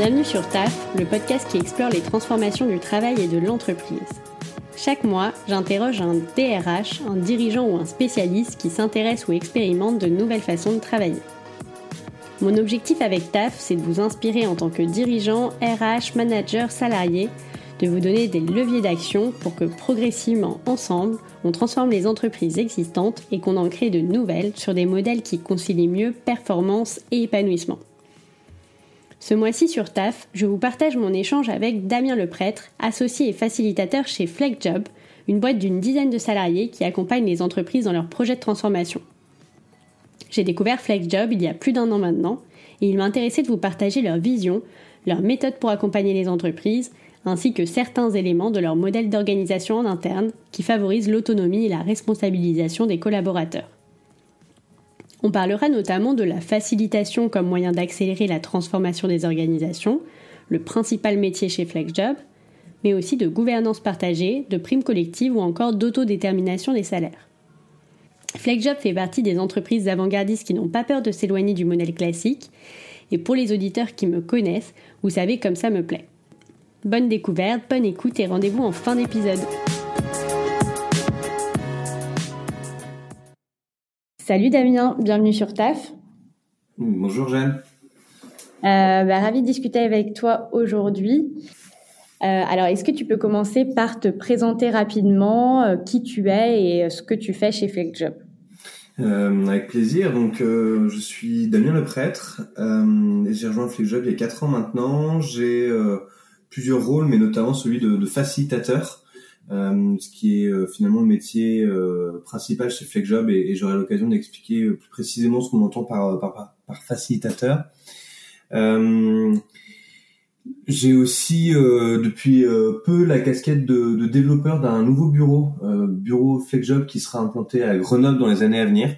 Bienvenue sur TAF, le podcast qui explore les transformations du travail et de l'entreprise. Chaque mois, j'interroge un DRH, un dirigeant ou un spécialiste qui s'intéresse ou expérimente de nouvelles façons de travailler. Mon objectif avec TAF, c'est de vous inspirer en tant que dirigeant, RH, manager, salarié, de vous donner des leviers d'action pour que progressivement, ensemble, on transforme les entreprises existantes et qu'on en crée de nouvelles sur des modèles qui concilient mieux performance et épanouissement. Ce mois-ci sur TAF, je vous partage mon échange avec Damien Leprêtre, associé et facilitateur chez FlexJob, une boîte d'une dizaine de salariés qui accompagne les entreprises dans leurs projets de transformation. J'ai découvert FlexJob il y a plus d'un an maintenant et il m'a intéressé de vous partager leur vision, leurs méthodes pour accompagner les entreprises, ainsi que certains éléments de leur modèle d'organisation en interne qui favorisent l'autonomie et la responsabilisation des collaborateurs. On parlera notamment de la facilitation comme moyen d'accélérer la transformation des organisations, le principal métier chez FlexJob, mais aussi de gouvernance partagée, de primes collectives ou encore d'autodétermination des salaires. FlexJob fait partie des entreprises avant-gardistes qui n'ont pas peur de s'éloigner du modèle classique, et pour les auditeurs qui me connaissent, vous savez comme ça me plaît. Bonne découverte, bonne écoute et rendez-vous en fin d'épisode. Salut Damien, bienvenue sur TAF. Bonjour Jeanne. Euh, bah, ravi de discuter avec toi aujourd'hui. Euh, alors, est-ce que tu peux commencer par te présenter rapidement euh, qui tu es et ce que tu fais chez FlexJob Avec plaisir. Donc, je suis Damien Le Prêtre. j'ai rejoint FlexJob il y a 4 ans maintenant. J'ai plusieurs rôles, mais notamment celui de, de facilitateur. Euh, ce qui est euh, finalement le métier euh, principal chez FlexJob et, et j'aurai l'occasion d'expliquer plus précisément ce qu'on entend par, par, par facilitateur. J'ai aussi depuis peu la casquette de, de développeur d'un nouveau bureau, bureau FlexJob qui sera implanté à Grenoble dans les années à venir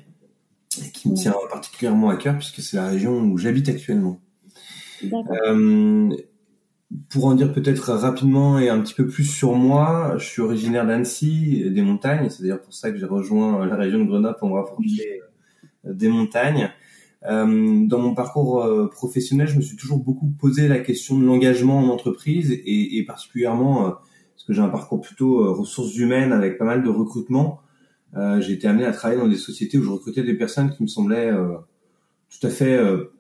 et qui me tient particulièrement à cœur puisque c'est la région où j'habite actuellement. Euh, pour en dire peut-être rapidement et un petit peu plus sur moi, je suis originaire d'Annecy, des montagnes. C'est d'ailleurs pour ça que j'ai rejoint la région de Grenoble pour me rapprocher euh, des montagnes. Euh, dans mon parcours euh, professionnel, je me suis toujours beaucoup posé la question de l'engagement en entreprise et, et particulièrement parce que j'ai un parcours plutôt ressources humaines avec pas mal de recrutement. j'ai été amené à travailler dans des sociétés où je recrutais des personnes qui me semblaient tout à fait euh,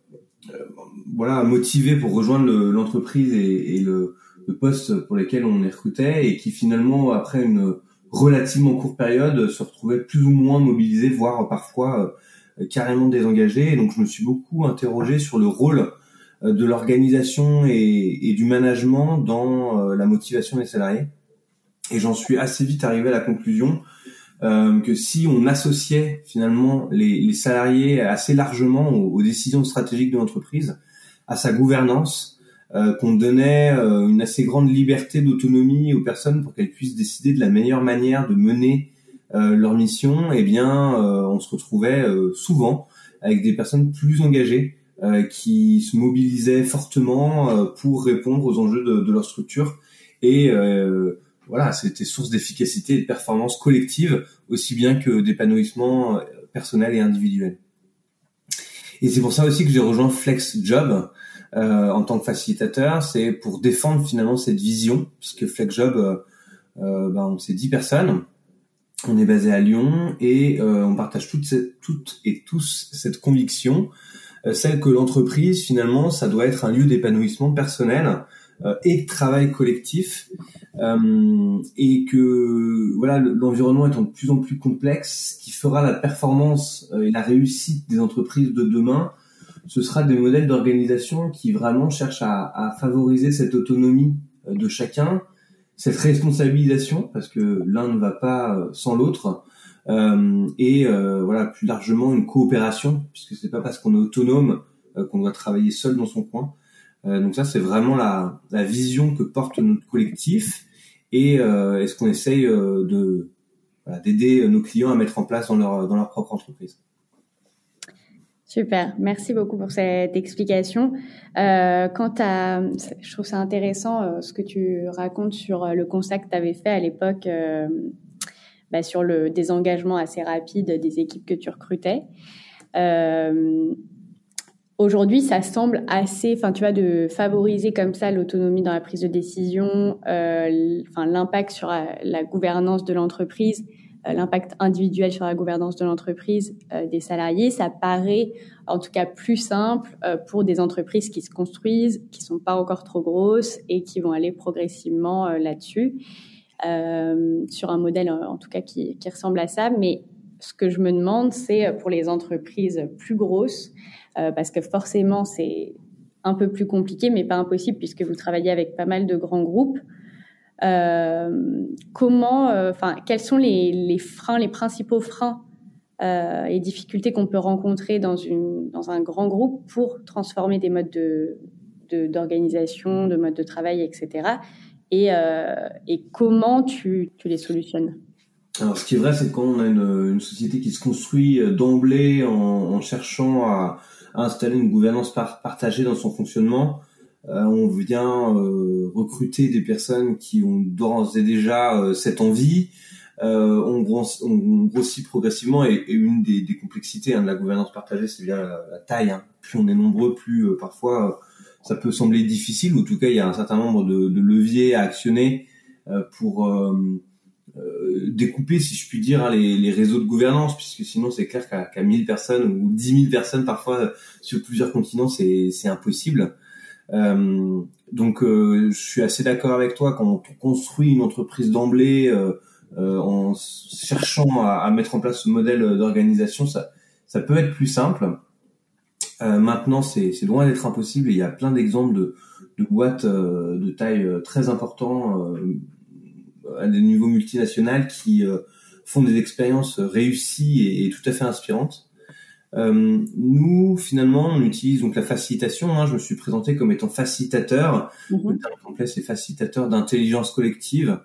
voilà motivé pour rejoindre l'entreprise et, le, poste pour lesquels on les recrutait et qui finalement après une relativement courte période se retrouvaient plus ou moins mobilisés voire parfois euh, carrément désengagés et donc je me suis beaucoup interrogé sur le rôle euh, de l'organisation et, du management dans la motivation des salariés. Et j'en suis assez vite arrivé à la conclusion euh, que si on associait finalement les, les salariés assez largement aux, décisions stratégiques de l'entreprise, à sa gouvernance, euh, qu'on donnait euh, une assez grande liberté d'autonomie aux personnes pour qu'elles puissent décider de la meilleure manière de mener euh, leur mission, eh bien, on se retrouvait souvent avec des personnes plus engagées qui se mobilisaient fortement pour répondre aux enjeux de, de leur structure et voilà, c'était source d'efficacité et de performance collective, aussi bien que d'épanouissement euh, personnel et individuel. Et c'est pour ça aussi que j'ai rejoint FlexJob euh, en tant que facilitateur, c'est pour défendre finalement cette vision, puisque FlexJob, euh, euh ben, c'est 10 personnes, on est basé à Lyon et on partage toutes, toutes et tous cette conviction, celle que l'entreprise finalement, ça doit être un lieu d'épanouissement personnel et de travail collectif et que voilà l'environnement étant de plus en plus complexe, ce qui fera la performance euh, et la réussite des entreprises de demain, ce sera des modèles d'organisation qui vraiment cherchent à, à, favoriser cette autonomie euh, de chacun, cette responsabilisation parce que l'un ne va pas sans l'autre. Euh, et euh, voilà plus largement une coopération puisque c'est pas parce qu'on est autonome qu'on doit travailler seul dans son coin euh, donc ça, c'est vraiment la, vision que porte notre collectif et euh, est-ce qu'on essaye euh, de d'aider nos clients à mettre en place dans leur dans leur propre entreprise? Super, merci beaucoup pour cette explication. Euh, quant à, je trouve ça intéressant euh, ce que tu racontes sur le constat que tu avais fait à l'époque euh, bah, sur le désengagement assez rapide des équipes que tu recrutais. Euh, aujourd'hui, ça semble assez, enfin, tu vois, de favoriser comme ça l'autonomie dans la prise de décision, euh, enfin, l'impact sur la, gouvernance de l'entreprise, euh, l'impact individuel sur la gouvernance de l'entreprise euh, des salariés, ça paraît en tout cas plus simple pour des entreprises qui se construisent, qui sont pas encore trop grosses et qui vont aller progressivement là-dessus. sur un modèle en tout cas qui, qui ressemble à ça. Mais ce que je me demande, c'est pour les entreprises plus grosses, euh, parce que forcément, c'est un peu plus compliqué, mais pas impossible, puisque vous travaillez avec pas mal de grands groupes. Euh, comment, euh, enfin, quels sont les, les, freins, les principaux freins euh, et difficultés qu'on peut rencontrer dans, une, dans un grand groupe pour transformer des modes de, d'organisation, de, de mode de travail, etc. Et, euh, et comment tu, tu, les solutionnes? Alors, ce qui est vrai, c'est quand on a une, une société qui se construit d'emblée en, en, cherchant à, installer une gouvernance partagée dans son fonctionnement. Euh, on vient euh, recruter des personnes qui ont d'ores et déjà euh, cette envie. On, grossit, on, grossit progressivement et, une des, des complexités hein, de la gouvernance partagée, c'est bien la, taille. Hein. Plus on est nombreux, plus parfois ça peut sembler difficile. Ou en tout cas, il y a un certain nombre de, de leviers à actionner pour euh, découper, si je puis dire, hein, les, les, réseaux de gouvernance, puisque sinon c'est clair qu'à qu 1000 personnes ou 10 000 personnes parfois sur plusieurs continents, c'est impossible. Euh, donc euh, je suis assez d'accord avec toi quand on construit une entreprise d'emblée euh, euh en cherchant à, à, mettre en place ce modèle d'organisation, ça, ça peut être plus simple. maintenant, c'est loin d'être impossible. il y a plein d'exemples de, de boîtes de taille très important à des niveaux multinationaux qui euh, font des expériences réussies et, tout à fait inspirantes. Euh, nous, finalement, on utilise donc la facilitation. Hein, je me suis présenté comme étant facilitateur. Mm-hmm. Le terme complet, c'est facilitateur d'intelligence collective.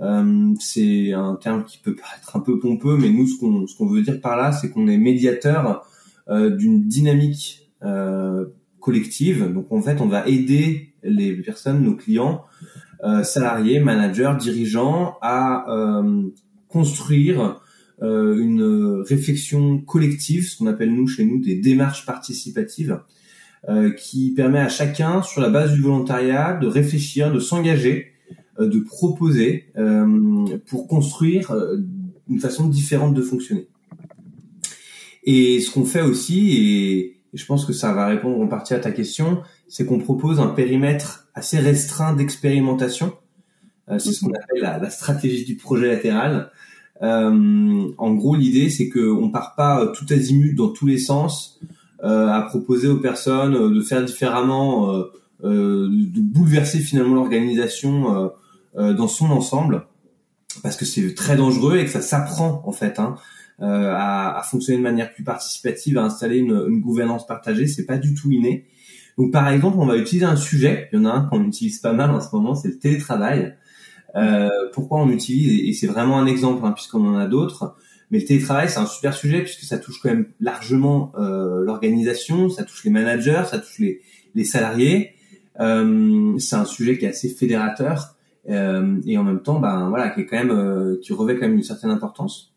Euh, c'est un terme qui peut paraître un peu pompeux, mais nous, ce qu'on ce qu'on veut dire par là, c'est qu'on est médiateur euh, d'une dynamique collective. Donc, en fait, on va aider les personnes, nos clients, salariés, managers, dirigeants à euh, construire euh, une réflexion collective, ce qu'on appelle nous chez nous des démarches participatives, qui permet à chacun, sur la base du volontariat, de réfléchir, de s'engager, de proposer pour construire une façon différente de fonctionner. Et ce qu'on fait aussi, et je pense que ça va répondre en partie à ta question, c'est qu'on propose un périmètre assez restreint d'expérimentation. Euh, c'est ce qu'on mhm. appelle la, stratégie du projet latéral. Euh, en gros, l'idée, c'est qu'on part pas euh, tout azimut dans tous les sens à proposer aux personnes de faire différemment, de bouleverser finalement l'organisation dans son ensemble, parce que c'est très dangereux et que ça s'apprend en fait. Hein, à, fonctionner de manière plus participative, à installer une, une gouvernance partagée, c'est pas du tout inné. Donc par exemple, on va utiliser un sujet, il y en a un qu'on utilise pas mal en ce moment, c'est le télétravail. Euh, pourquoi on utilise, et c'est vraiment un exemple, hein, puisqu'on en a d'autres, mais le télétravail, c'est un super sujet, puisque ça touche quand même largement euh, l'organisation, ça touche les managers, ça touche les, les salariés. Euh, c'est un sujet qui est assez fédérateur, et en même temps, ben voilà, qui est quand même, qui revêt quand même une certaine importance.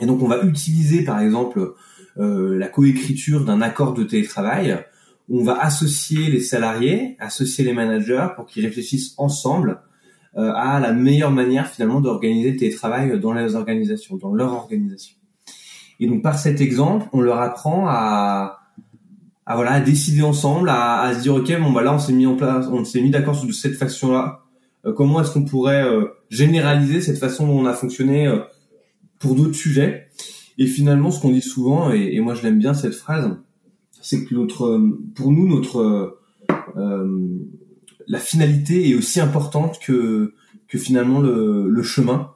Et donc on va utiliser par exemple la coécriture d'un accord de télétravail on va associer les salariés, associer les managers pour qu'ils réfléchissent ensemble euh, à la meilleure manière finalement d'organiser le télétravail dans les organisations, dans leur organisation. Et donc par cet exemple, on leur apprend à, à voilà à décider ensemble, à, à se dire ok bon bah là on s'est mis en place, on s'est mis d'accord sur cette façon là. Euh, comment est-ce qu'on pourrait euh, généraliser cette façon dont on a fonctionné pour d'autres sujets? Et finalement, ce qu'on dit souvent, et, et moi je l'aime bien cette phrase, c'est que notre, pour nous, notre euh, la finalité est aussi importante que que finalement le, chemin.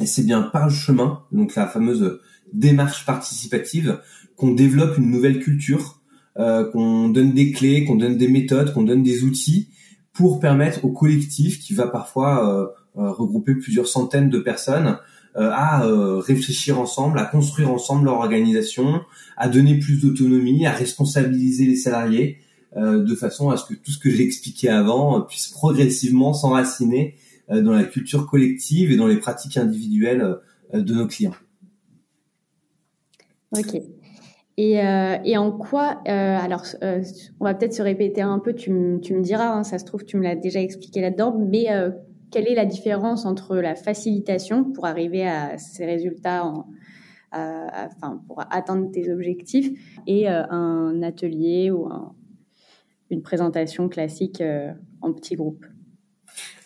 Et c'est bien par le chemin, donc la fameuse démarche participative, qu'on développe une nouvelle culture, euh, qu'on donne des clés, qu'on donne des méthodes, qu'on donne des outils pour permettre au collectif, qui va parfois euh, euh regrouper plusieurs centaines de personnes, euh, à euh, réfléchir ensemble, à construire ensemble leur organisation, à donner plus d'autonomie, à responsabiliser les salariés, euh, de façon à ce que tout ce que j'ai expliqué avant puisse progressivement s'enraciner dans la culture collective et dans les pratiques individuelles de nos clients. Ok. Et, euh, et en quoi, euh, alors euh, on va peut-être se répéter un peu, tu, me diras, hein, ça se trouve tu me l'as déjà expliqué là-dedans, mais euh, quelle est la différence entre la facilitation pour arriver à ces résultats, enfin pour atteindre tes objectifs, et euh, un atelier ou un, une présentation classique en petit groupe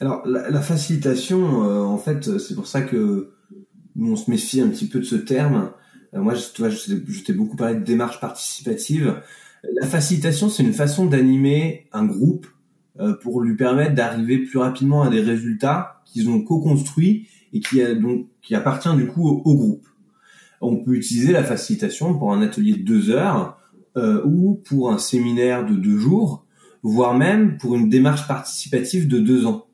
Alors la, facilitation, en fait, c'est pour ça que nous on se méfie un petit peu de ce terme euh, moi, je, tu vois, je, t'ai beaucoup parlé de démarche participative. La facilitation, c'est une façon d'animer un groupe euh, pour lui permettre d'arriver plus rapidement à des résultats qu'ils ont co-construits et qui, a, donc, qui appartient du coup au, groupe. On peut utiliser la facilitation pour un atelier de deux heures euh, ou pour un séminaire de deux jours, voire même pour une démarche participative de deux ans.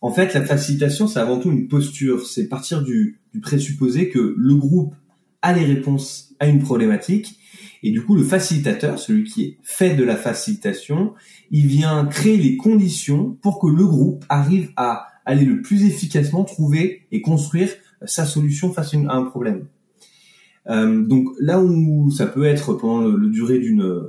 En fait, la facilitation, c'est avant tout une posture. C'est partir du, du présupposé que le groupe a les réponses à une problématique. Et du coup, le facilitateur, celui qui fait de la facilitation, il vient créer les conditions pour que le groupe arrive à aller le plus efficacement trouver et construire sa solution face à un problème. Euh, donc là où ça peut être pendant le, durée d'une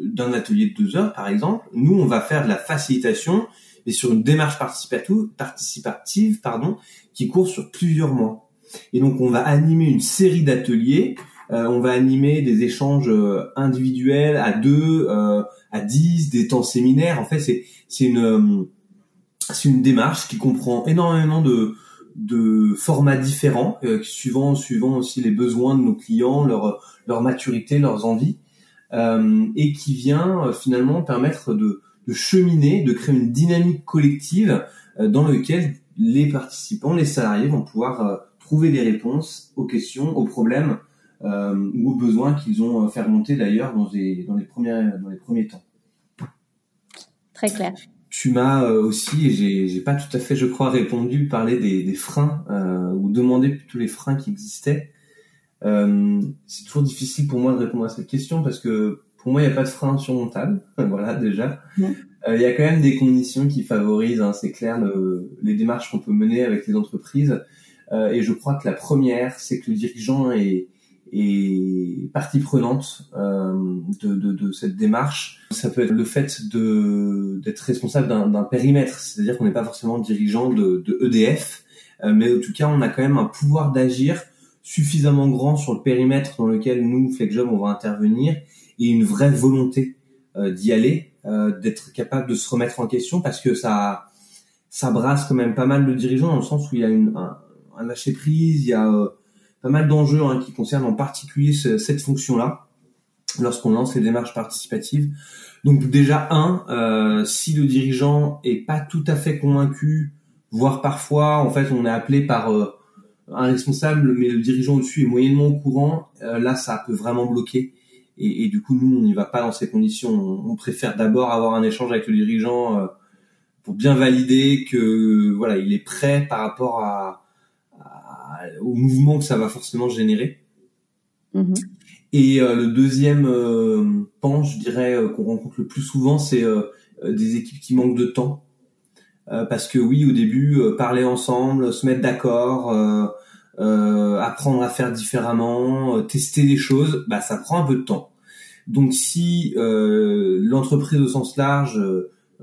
d'un atelier de deux heures, par exemple, nous on va faire de la facilitation et sur une démarche participative, participative pardon, qui court sur plusieurs mois. Et donc on va animer une série d'ateliers. Euh, on va animer des échanges euh, individuels à deux, euh, à dix, des temps séminaires. En fait, c'est c'est une c'est une démarche qui comprend énormément de de formats différents, suivant suivant aussi les besoins de nos clients, leur leur maturité, leurs envies, et qui vient finalement permettre de de cheminer, de créer une dynamique collective dans laquelle les participants, les salariés vont pouvoir trouver des réponses aux questions, aux problèmes euh, ou aux besoins qu'ils ont euh, fait remonter d'ailleurs dans, les, dans, les premiers, dans les premiers temps. Très clair. Tu m'as euh, aussi, et j'ai pas tout à fait, je crois, répondu, parler des, des freins euh, ou demander tous les freins qui existaient. Euh, c'est toujours difficile pour moi de répondre à cette question parce que pour moi, il n'y a pas de frein surmontable. voilà, déjà. Il y a quand même des conditions qui favorisent, hein, c'est clair, le, les démarches qu'on peut mener avec les entreprises. Euh, et je crois que la première, c'est que le dirigeant est, est partie prenante euh, de, de, de, cette démarche. Ça peut être le fait de d'être responsable d'un périmètre, c'est-à-dire qu'on n'est pas forcément dirigeant de, de EDF, euh, mais en tout cas, on a quand même un pouvoir d'agir suffisamment grand sur le périmètre dans lequel nous, FlexJob, on va intervenir, et une vraie volonté euh, d'y aller, euh, d'être capable de se remettre en question, parce que ça ça brasse quand même pas mal le dirigeant dans le sens où il y a une, un, un lâcher prise, il y a euh, pas mal d'enjeux hein, qui concernent en particulier cette fonction-là lorsqu'on lance les démarches participatives. Donc déjà un, euh, si le dirigeant est pas tout à fait convaincu, voire parfois en fait on est appelé par euh, un responsable, mais le dirigeant au-dessus est moyennement au courant, là ça peut vraiment bloquer. Et, du coup nous on n'y va pas dans ces conditions. On, préfère d'abord avoir un échange avec le dirigeant pour bien valider que voilà il est prêt par rapport à au mouvement que ça va forcément générer. Mhm. Et euh, le deuxième euh, pan, je dirais, euh, qu'on rencontre le plus souvent, c'est des équipes qui manquent de temps. parce que oui, au début, parler ensemble, se mettre d'accord, apprendre à faire différemment, tester des choses, bah, ça prend un peu de temps. Donc si l'entreprise au sens large,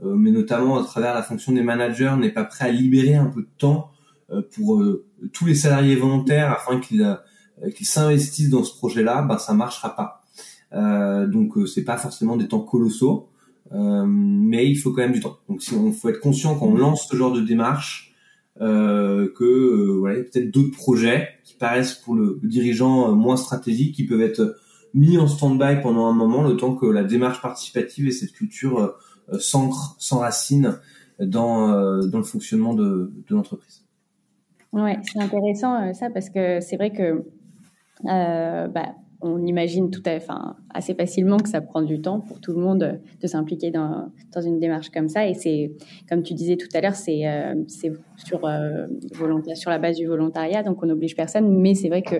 mais notamment à travers la fonction des managers, n'est pas prêt à libérer un peu de temps pour tous les salariés volontaires afin qu'ils euh, qu'ils s'investissent dans ce projet-là, ben ça marchera pas. Euh, donc euh, c'est pas forcément des temps colossaux, euh, mais il faut quand même du temps. Donc si on faut être conscient quand on lance ce genre de démarche euh, que euh, voilà peut-être d'autres projets qui paraissent pour le, dirigeant moins stratégiques, qui peuvent être mis en stand-by pendant un moment, le temps que la démarche participative et cette culture s'ancre, s'enracine dans dans le fonctionnement de, de l'entreprise. Ouais, c'est intéressant euh, ça parce que c'est vrai que euh, bah, on imagine tout à, enfin, assez facilement que ça prend du temps pour tout le monde de s'impliquer dans, une démarche comme ça. Et c'est, comme tu disais tout à l'heure, c'est, euh, sur, euh, sur la base du volontariat, donc on n'oblige personne. Mais c'est vrai que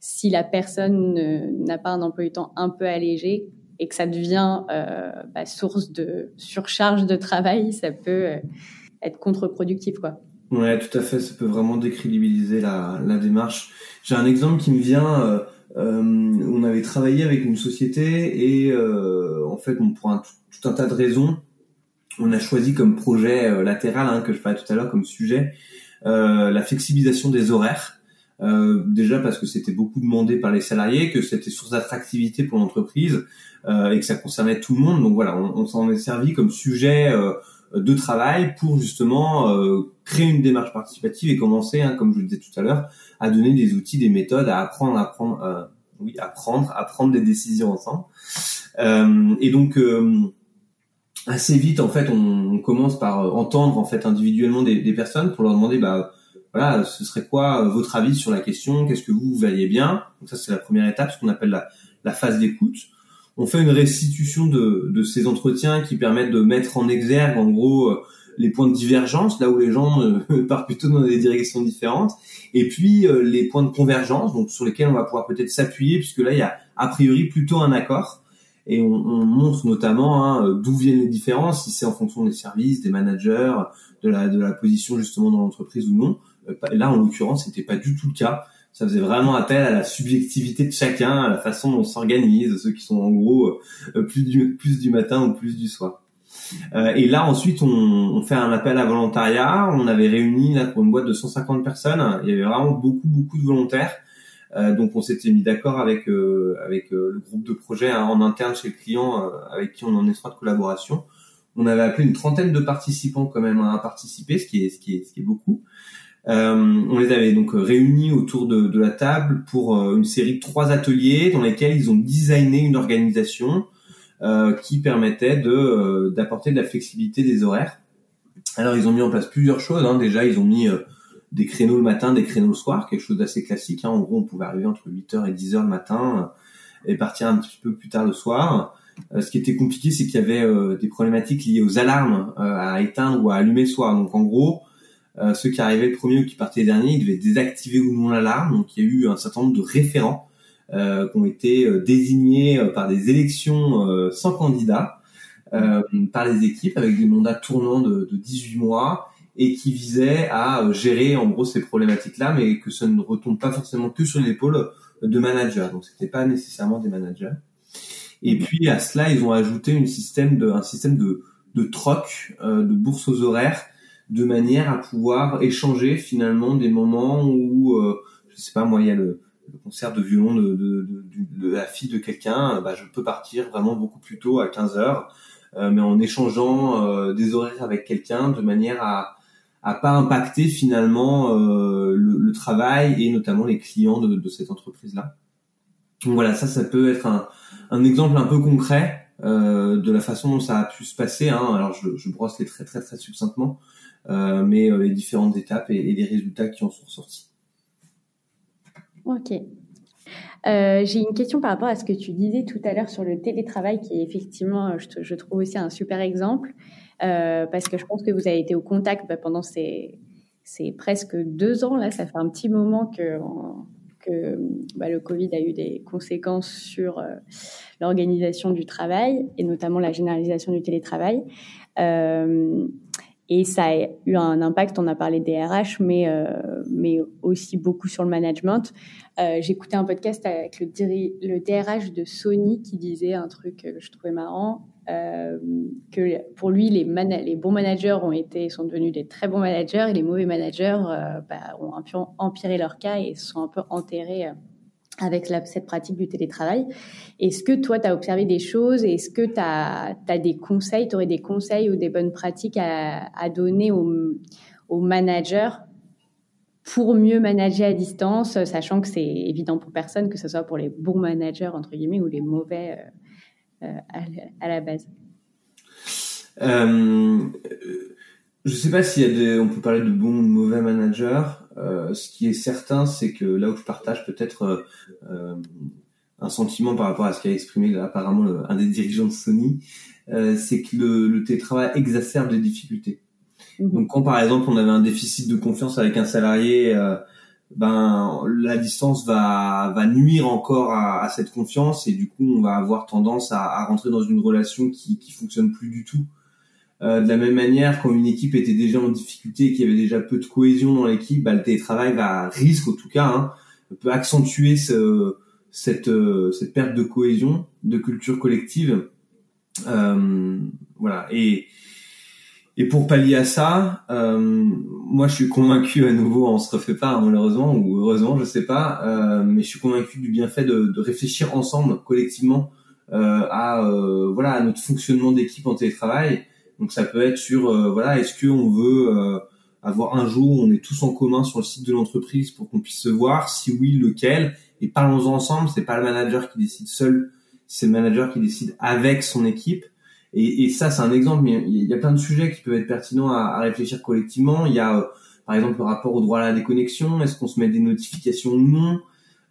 si la personne n'a pas un emploi du temps un peu allégé et que ça devient euh, bah, source de surcharge de travail, ça peut euh, être contre-productif, quoi. Ouais, tout à fait. Ça peut vraiment décrédibiliser la, démarche. J'ai un exemple qui me vient. Euh, on avait travaillé avec une société et en fait, pour un, tout, un tas de raisons, on a choisi comme projet latéral hein, que je parlais tout à l'heure comme sujet la flexibilisation des horaires. Euh, déjà parce que c'était beaucoup demandé par les salariés, que c'était source d'attractivité pour l'entreprise euh, et que ça concernait tout le monde. Donc voilà, on, s'en est servi comme sujet euh, de travail pour justement euh, créer une démarche participative et commencer, hein, comme je le disais tout à l'heure, à donner des outils, des méthodes, à apprendre, apprendre, euh, oui, apprendre, à prendre des décisions ensemble. et donc assez vite, en fait, on, on, commence par entendre en fait individuellement des, des personnes pour leur demander, bah voilà, ce serait quoi euh, votre avis sur la question? Qu'est-ce que vous, vous bien? Donc ça, c'est la première étape, ce qu'on appelle la, la phase d'écoute. On fait une restitution de, de, ces entretiens qui permettent de mettre en exergue, en gros, euh, les points de divergence, là où les gens euh, partent plutôt dans des directions différentes, et puis les points de convergence, donc sur lesquels on va pouvoir peut-être s'appuyer, puisque là, il y a a priori plutôt un accord, et on, on montre notamment hein, d'où viennent les différences, si c'est en fonction des services, des managers, de la, de la position justement dans l'entreprise ou non. Euh, là, en l'occurrence, c'était pas du tout le cas. Ça faisait vraiment appel à la subjectivité de chacun, à la façon dont on s'organise, ceux qui sont en gros euh, plus du plus du matin ou plus du soir. Euh, et là, ensuite, on, on, fait un appel à volontariat. On avait réuni là pour une boîte de 150 personnes. Il y avait vraiment beaucoup beaucoup de volontaires. Euh, donc, on s'était mis d'accord avec euh, avec le groupe de projet hein, en interne chez le client, avec qui on est en étroite collaboration. On avait appelé une trentaine de participants quand même à participer, ce qui est ce qui est ce qui est beaucoup. Euh, on les avait donc réunis autour de, de la table pour euh, une série de trois ateliers dans lesquels ils ont designé une organisation euh, qui permettait de euh, d'apporter de la flexibilité des horaires. Alors ils ont mis en place plusieurs choses. Hein. Déjà ils ont mis des créneaux le matin, des créneaux le soir, quelque chose d'assez classique. Hein. En gros on pouvait arriver entre 8h et 10h le matin et partir un petit peu plus tard le soir. ce qui était compliqué, c'est qu'il y avait des problématiques liées aux alarmes à éteindre ou à allumer le soir. Donc en gros, euh, ceux qui arrivaient le premier ou qui partaient le dernier, ils devaient désactiver ou non l'alarme. Donc il y a eu un certain nombre de référents euh, qui ont été euh, désignés euh, par des élections sans candidat par les équipes avec des mandats tournants de, de 18 mois et qui visaient à gérer en gros ces problématiques-là, mais que ça ne retombe pas forcément que sur l'épaule de managers. Donc c'était pas nécessairement des managers. Et puis à cela, ils ont ajouté une système de, un système de, de troc, de bourse aux horaires de manière à pouvoir échanger finalement des moments où, euh, je sais pas, moi, il y a le, concert de violon de, de, de, la fille de quelqu'un, bah, je peux partir vraiment beaucoup plus tôt à 15 heures, euh, mais en échangeant euh, des horaires avec quelqu'un de manière à à pas impacter finalement le, le, travail et notamment les clients de, de cette entreprise là. Donc voilà, ça, ça peut être un, un exemple un peu concret euh, de la façon dont ça a pu se passer. Hein. Alors je, je brosse les très très très succinctement, euh, mais euh, les différentes étapes et, les résultats qui en sont ressortis. Ok. Euh, j'ai une question par rapport à ce que tu disais tout à l'heure sur le télétravail, qui est effectivement, je, trouve aussi un super exemple, euh, parce que je pense que vous avez été au contact bah, pendant ces, presque deux ans, là, ça fait un petit moment que, bah, le Covid a eu des conséquences sur euh, l'organisation du travail, et notamment la généralisation du télétravail. Et ça a eu un impact, on a parlé des RH, mais, euh, mais aussi beaucoup sur le management. Euh, J'écoutais un podcast avec le, DRH de Sony qui disait un truc que je trouvais marrant, euh, que pour lui, les, bons managers ont été, sont devenus des très bons managers et les mauvais managers bah, ont empiré leur cas et se sont un peu enterrés avec cette pratique du télétravail. Est-ce que toi, tu as observé des choses? Est-ce que tu as, des conseils, tu aurais des conseils ou des bonnes pratiques à, donner aux, managers pour mieux manager à distance, sachant que c'est évident pour personne, que ce soit pour les bons managers, entre guillemets, ou les mauvais euh, euh à, à, la base? Euh, Je sais pas s'il y a des, on peut parler de bons ou de mauvais managers. Euh, ce qui est certain, c'est que là où je partage peut-être euh, euh, un sentiment par rapport à ce qu'a exprimé apparemment un des dirigeants de Sony, c'est que le, le, télétravail exacerbe des difficultés. Mhm. Donc quand par exemple on avait un déficit de confiance avec un salarié, ben la distance va va nuire encore à, à, cette confiance et du coup on va avoir tendance à, à rentrer dans une relation qui qui fonctionne plus du tout. Euh, de la même manière, quand une équipe était déjà en difficulté et qu'il y avait déjà peu de cohésion dans l'équipe, bah, le télétravail va risque, en tout cas, hein, peut accentuer ce, cette perte de cohésion, de culture collective. voilà et pour pallier à ça, euh, moi je suis convaincu à nouveau, on se refait pas hein, malheureusement ou heureusement, je sais pas, euh, mais je suis convaincu du bienfait de, réfléchir ensemble, collectivement, euh, à euh, voilà à notre fonctionnement d'équipe en télétravail. Donc ça peut être sur euh, voilà, est-ce que on veut euh, avoir un jour où on est tous en commun sur le site de l'entreprise pour qu'on puisse se voir, si oui lequel, et parlons ensemble. C'est pas le manager qui décide seul, c'est le manager qui décide avec son équipe. Et, et ça, c'est un exemple, mais il y a plein de sujets qui peuvent être pertinents à, à réfléchir collectivement. Il y a, euh, par exemple, le rapport au droit à la déconnexion. Est-ce qu'on se met des notifications ou non?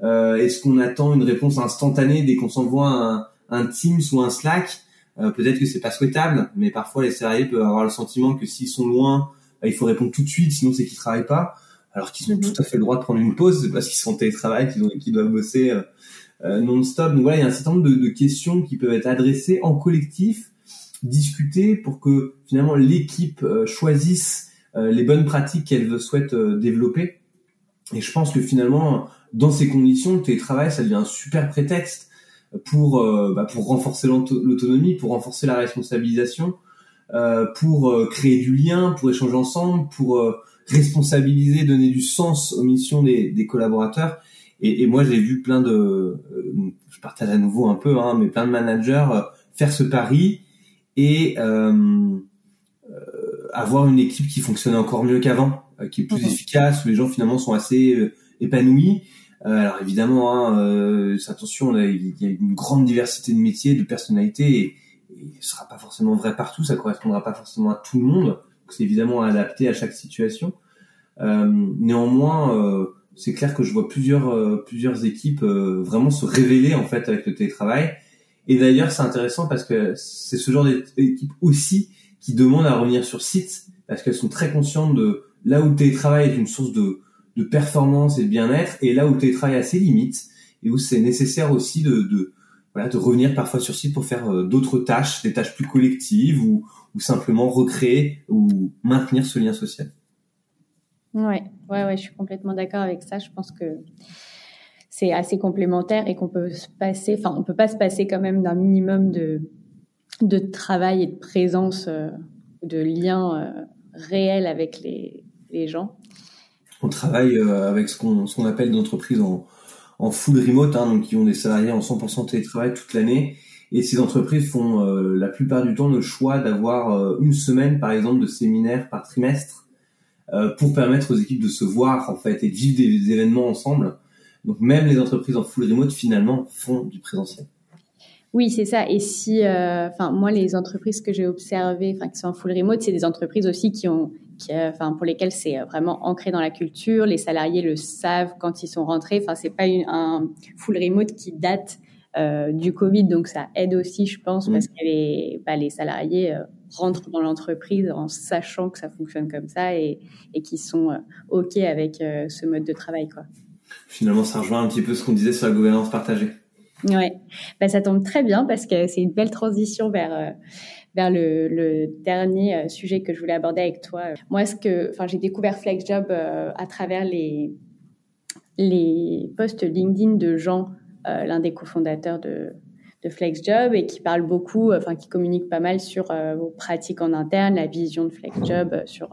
Euh, Est-ce qu'on attend une réponse instantanée dès qu'on s'envoie un, un, Teams ou un Slack? Euh, Peut-être que c'est pas souhaitable, mais parfois les salariés peuvent avoir le sentiment que s'ils sont loin, bah, il faut répondre tout de suite, sinon c'est qu'ils travaillent pas. Alors qu'ils ont mhm. tout à fait le droit de prendre une pause parce qu'ils sont en télétravail, qu'ils, qu'ils doivent bosser euh, euh, non-stop. Donc voilà, il y a un certain nombre de, de questions qui peuvent être adressées en collectif discuter pour que finalement l'équipe euh, choisisse les bonnes pratiques qu'elle souhaite développer. Et je pense que finalement, dans ces conditions, le télétravail, ça devient un super prétexte pour bah, pour renforcer l'autonomie, pour renforcer la responsabilisation, euh, pour créer du lien, pour échanger ensemble, pour responsabiliser, donner du sens aux missions des, des collaborateurs. Et, et moi, j'ai vu plein de, je partage à nouveau un peu, hein, mais plein de managers faire ce pari et euh, euh, avoir une équipe qui fonctionne encore mieux qu'avant, euh, qui est plus mhm. efficace, où les gens finalement sont assez épanouis. Alors évidemment, hein, attention, il y a une grande diversité de métiers, de personnalités, et, et ce sera pas forcément vrai partout, ça correspondra pas forcément à tout le monde. C'est évidemment adapté à chaque situation. Euh, néanmoins, euh, c'est clair que je vois plusieurs euh, plusieurs équipes vraiment se révéler en fait avec le télétravail et d'ailleurs, c'est intéressant parce que c'est ce genre d'équipe aussi qui demande à revenir sur site parce qu'elles sont très conscientes de là où le télétravail est une source de, de performance et de bien-être et là où le télétravail a ses limites et où c'est nécessaire aussi de, voilà, de revenir parfois sur site pour faire euh, d'autres tâches, des tâches plus collectives ou, ou simplement recréer ou maintenir ce lien social. Ouais, ouais, ouais, je suis complètement d'accord avec ça. Je pense que c'est assez complémentaire et qu'on peut se passer, enfin, on peut pas se passer quand même d'un minimum de, de travail et de présence, euh, de lien euh, réel avec les, les gens. On travaille euh, avec ce qu'on appelle des entreprises en, en full remote, hein, donc qui ont des salariés en 100% télétravail toute l'année. Et ces entreprises font la plupart du temps le choix d'avoir une semaine, par exemple, de séminaires par trimestre pour permettre aux équipes de se voir en fait et de vivre des événements ensemble. Donc même les entreprises en full remote finalement font du présentiel. Oui, c'est ça. Et si, euh, enfin, moi, les entreprises que j'ai observées, enfin, qui sont en full remote, c'est des entreprises aussi qui ont, euh, enfin, pour lesquelles c'est euh, vraiment ancré dans la culture. Les salariés le savent quand ils sont rentrés. Enfin, c'est pas une, un full remote qui date euh, du Covid, donc ça aide aussi, je pense, parce que les, bah, les salariés rentrent dans l'entreprise en sachant que ça fonctionne comme ça et, et qui sont ok avec ce mode de travail, quoi finalement, ça rejoint un petit peu ce qu'on disait sur la gouvernance partagée. Ouais, bah, ça tombe très bien parce que c'est une belle transition vers euh, vers le, dernier euh, sujet que je voulais aborder avec toi. Moi, ce que, enfin, j'ai découvert FlexJob euh, à travers les les posts LinkedIn de Jean, l'un des cofondateurs de de FlexJob et qui parle beaucoup, enfin qui communique pas mal sur vos pratiques en interne, la vision de FlexJob sur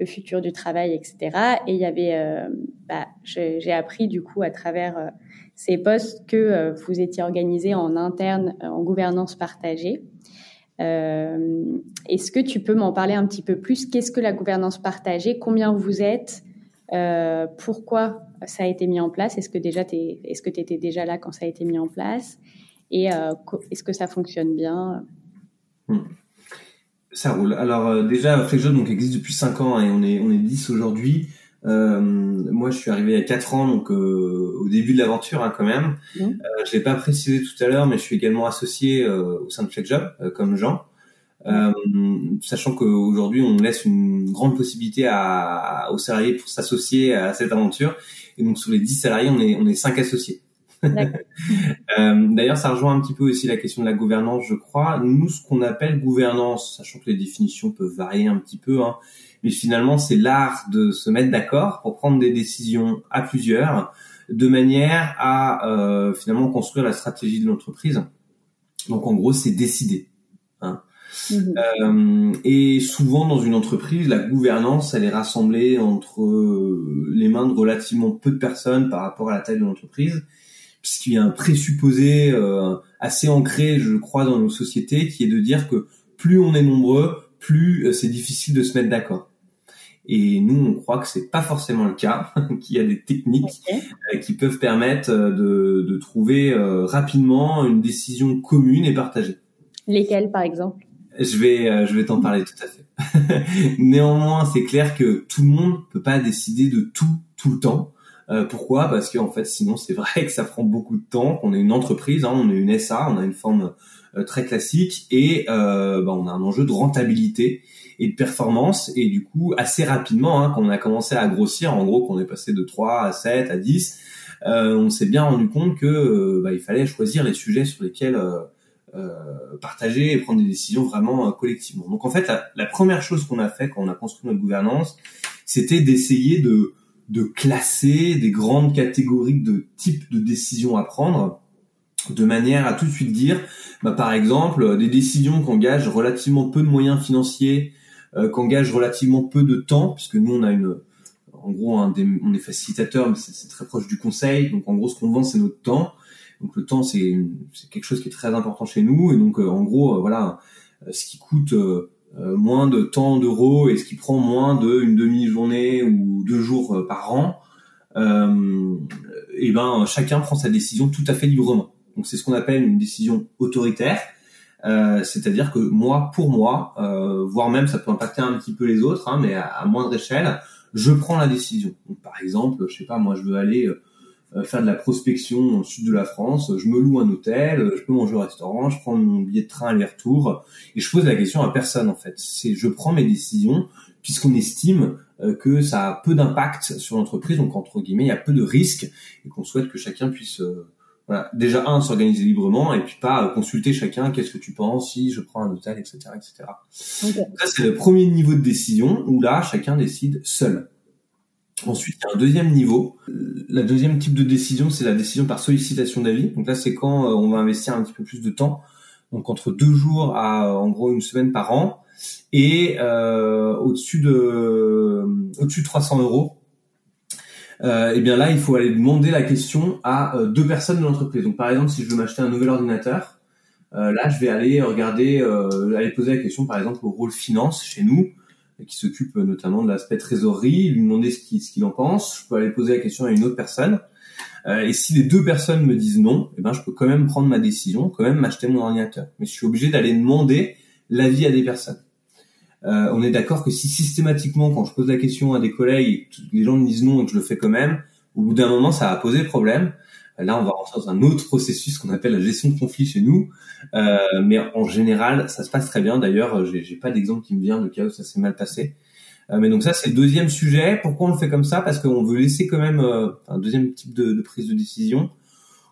le futur du travail, etc. Et il y avait, euh, bah, j'ai appris du coup à travers euh, ces postes que euh, vous étiez organisé en interne, en gouvernance partagée. Est-ce que tu peux m'en parler un petit peu plus? Qu'est-ce que la gouvernance partagée? Combien vous êtes? Pourquoi ça a été mis en place? Est-ce que déjà est-ce que tu étais déjà là quand ça a été mis en place? Et est-ce que ça fonctionne bien? Hmm. Ça roule. Alors euh, déjà, FlexJob donc existe depuis 5 ans et on est on est 10 aujourd'hui. Euh, moi, je suis arrivé il y a 4 ans, donc euh, au début de l'aventure hein, quand même. Mmh. Euh, je l'ai pas précisé tout à l'heure, mais je suis également associé euh, au sein de FlexJob comme Jean. Mmh. sachant qu'aujourd'hui, on laisse une grande possibilité à, aux salariés pour s'associer à cette aventure. Et donc, sur les 10 salariés, on est, on est 5 associés. Euh, d'ailleurs, ça rejoint un petit peu aussi la question de la gouvernance, je crois. Nous, ce qu'on appelle gouvernance, sachant que les définitions peuvent varier un petit peu, hein, mais finalement, c'est l'art de se mettre d'accord pour prendre des décisions à plusieurs, de manière à euh, finalement construire la stratégie de l'entreprise. Donc en gros, c'est décider. Hein. Mhm. Euh, et souvent dans une entreprise, la gouvernance, elle est rassemblée entre les mains de relativement peu de personnes par rapport à la taille de l'entreprise, puisqu'il y a un présupposé assez ancré, je crois, dans nos sociétés, qui est de dire que plus on est nombreux, plus c'est difficile de se mettre d'accord. Et nous, on croit que c'est pas forcément le cas, qu'il y a des techniques euh, qui peuvent permettre euh, de, de trouver euh, rapidement une décision commune et partagée. Lesquelles, par exemple? Je vais, je vais t'en parler tout à fait. Néanmoins, c'est clair que tout le monde peut pas décider de tout tout le temps. Euh, pourquoi? Parce qu'en fait, sinon, c'est vrai que ça prend beaucoup de temps. Qu'on est une entreprise, hein, on est une SA, on a une forme très classique et euh, bah, on a un enjeu de rentabilité et de performance. Et du coup, assez rapidement, hein, quand on a commencé à grossir, en gros, qu'on est passé de 3 à 7 à 10, euh, on s'est bien rendu compte que euh, bah, il fallait choisir les sujets sur lesquels euh, euh partager et prendre des décisions vraiment collectivement. Donc en fait, la, première chose qu'on a fait quand on a construit notre gouvernance, c'était d'essayer de, de classer des grandes catégories de types de décisions à prendre de manière à tout de suite dire, bah, par exemple, des décisions qui engagent relativement peu de moyens financiers euh, qu'engage relativement peu de temps, puisque nous on a une, en gros, un on est facilitateur, mais c'est très proche du conseil. Donc en gros, ce qu'on vend, c'est notre temps. Donc le temps, c'est quelque chose qui est très important chez nous. Et donc euh, en gros, euh, voilà, ce qui coûte moins de temps d'euros et ce qui prend moins d'une demi-journée ou deux jours par an, euh, et ben chacun prend sa décision tout à fait librement. Donc c'est ce qu'on appelle une décision autoritaire. Euh, c'est-à-dire que moi, pour moi, euh, voire même ça peut impacter un petit peu les autres, hein, mais à, moindre échelle, je prends la décision. Par exemple, je sais pas, moi je veux aller euh, faire de la prospection au sud de la France, je me loue un hôtel, je peux manger au restaurant, je prends mon billet de train aller-retour et je pose la question à personne en fait. C'est je prends mes décisions puisqu'on estime que ça a peu d'impact sur l'entreprise, donc entre guillemets il y a peu de risques et qu'on souhaite que chacun puisse Déjà, un, s'organiser librement, et puis pas consulter chacun, qu'est-ce que tu penses, si je prends un hôtel, etc., etc. Ça, c'est le premier niveau de décision, où là, chacun décide seul. Ensuite, il un deuxième niveau. La deuxième type de décision, c'est la décision par sollicitation d'avis. Donc là, c'est quand euh, on va investir un petit peu plus de temps. Donc entre deux jours à en gros une semaine par an et euh, au-dessus de au-dessus de 300 euros euh, eh bien là, il faut aller demander la question à euh, deux personnes de l'entreprise. Donc par exemple, si je veux m'acheter un nouvel ordinateur, là, je vais aller regarder, aller poser la question, par exemple, au rôle finance chez nous, qui s'occupe notamment de l'aspect trésorerie, lui demander ce qu'il en pense. Je peux aller poser la question à une autre personne. et si les deux personnes me disent non, eh ben, je peux quand même prendre ma décision, quand même m'acheter mon ordinateur. Mais je suis obligé d'aller demander l'avis à des personnes. Euh, on est d'accord que si systématiquement, quand je pose la question à des collègues, les gens me disent non et que je le fais quand même, au bout d'un moment, ça va poser problème. Là, on va rentrer dans un autre processus qu'on appelle la gestion de conflit chez nous. Euh, mais en général, ça se passe très bien. D'ailleurs, j'ai pas d'exemple qui me vient de cas où ça s'est mal passé. Euh, mais donc ça, c'est le deuxième sujet. Pourquoi on le fait comme ça? Parce qu'on veut laisser quand même un deuxième type de, de, prise de décision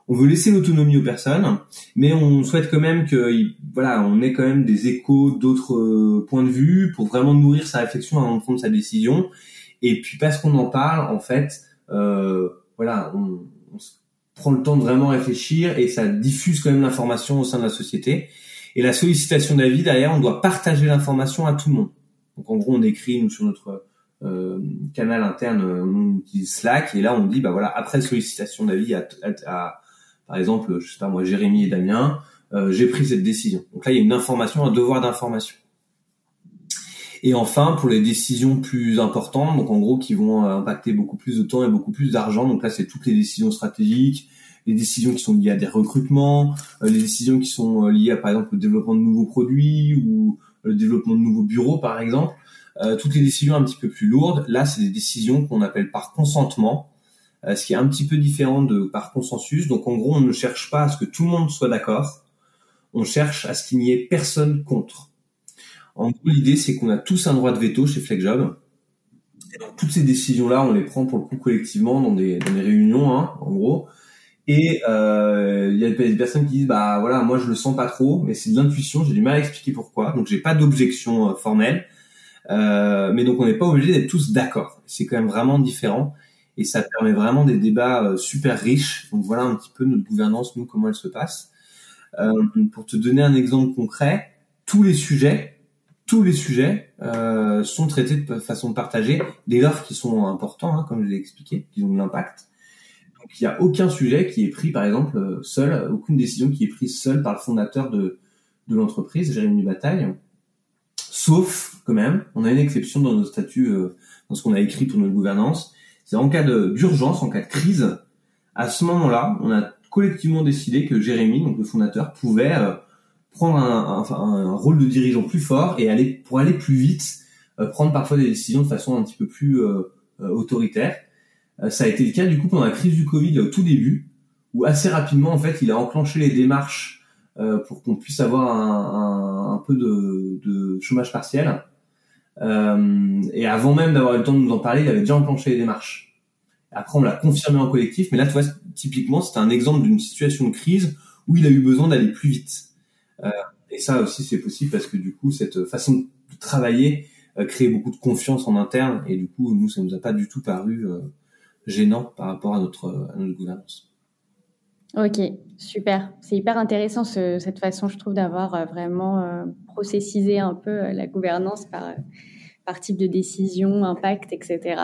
on veut laisser l'autonomie aux personnes, mais on souhaite quand même que voilà, on ait quand même des échos d'autres euh, points de vue pour vraiment nourrir sa réflexion avant de prendre sa décision. Et puis parce qu'on en parle, en fait, euh, voilà, on, on, prend le temps de vraiment réfléchir et ça diffuse quand même l'information au sein de la société. Et la sollicitation d'avis derrière, on doit partager l'information à tout le monde. Donc en gros, on écrit nous sur notre euh, canal interne, on utilise Slack et là on dit bah voilà après sollicitation d'avis à, à par exemple, je sais pas moi, Jérémy et Damien, euh, j'ai pris cette décision. Donc là, il y a une information, un devoir d'information. Et enfin, pour les décisions plus importantes, donc en gros qui vont euh, impacter beaucoup plus de temps et beaucoup plus d'argent, donc là c'est toutes les décisions stratégiques, les décisions qui sont liées à des recrutements, euh, les décisions qui sont liées à par exemple le développement de nouveaux produits ou le développement de nouveaux bureaux par exemple, toutes les décisions un petit peu plus lourdes, là c'est des décisions qu'on appelle par consentement, euh, ce qui est un petit peu différent de par consensus. Donc en gros, on ne cherche pas à ce que tout le monde soit d'accord, on cherche à ce qu'il n'y ait personne contre. En gros, l'idée c'est qu'on a tous un droit de veto chez FlexJob. Donc toutes ces décisions-là, on les prend pour le coup collectivement dans des, dans des réunions, hein, en gros. Et euh, il y a des personnes qui disent bah voilà moi je le sens pas trop mais c'est de l'intuition j'ai du mal à expliquer pourquoi donc j'ai pas d'objection euh, formelle euh, mais donc on n'est pas obligé d'être tous d'accord c'est quand même vraiment différent et ça permet vraiment des débats super riches. Donc voilà un petit peu notre gouvernance, nous comment elle se passe. pour te donner un exemple concret, tous les sujets tous les sujets euh, sont traités de façon partagée dès lors qu'ils sont importants, hein, comme je l'ai expliqué, qu'ils ont de l'impact. Donc il n'y a aucun sujet qui est pris, par exemple, seul, aucune décision qui est prise seule par le fondateur de, de l'entreprise, Jérémy Bataille. Sauf, quand même, on a une exception dans nos statuts, euh, dans ce qu'on a écrit pour notre gouvernance, c'est en cas d'urgence, en cas de crise, à ce moment-là, on a collectivement décidé que Jérémy, donc le fondateur, pouvait euh, prendre un, un, rôle de dirigeant plus fort et aller pour aller plus vite, euh, prendre parfois des décisions de façon un petit peu plus euh, euh, autoritaire. ça a été le cas du coup pendant la crise du Covid au tout début, où assez rapidement en fait il a enclenché les démarches pour qu'on puisse avoir un, un peu de, de, chômage partiel. et avant même d'avoir eu le temps de nous en parler, il avait déjà enclenché les démarches. Après, on l'a confirmé en collectif, mais là, tu vois, typiquement, c'était un exemple d'une situation de crise où il a eu besoin d'aller plus vite. Euh, et ça aussi, c'est possible parce que du coup, cette façon de travailler euh, crée beaucoup de confiance en interne et du coup, nous, ça nous a pas du tout paru euh, gênant par rapport à notre, gouvernance. Ok, super. C'est hyper intéressant ce, cette façon, je trouve, d'avoir vraiment euh, processisé un peu la gouvernance par, type de décision, impact, etc.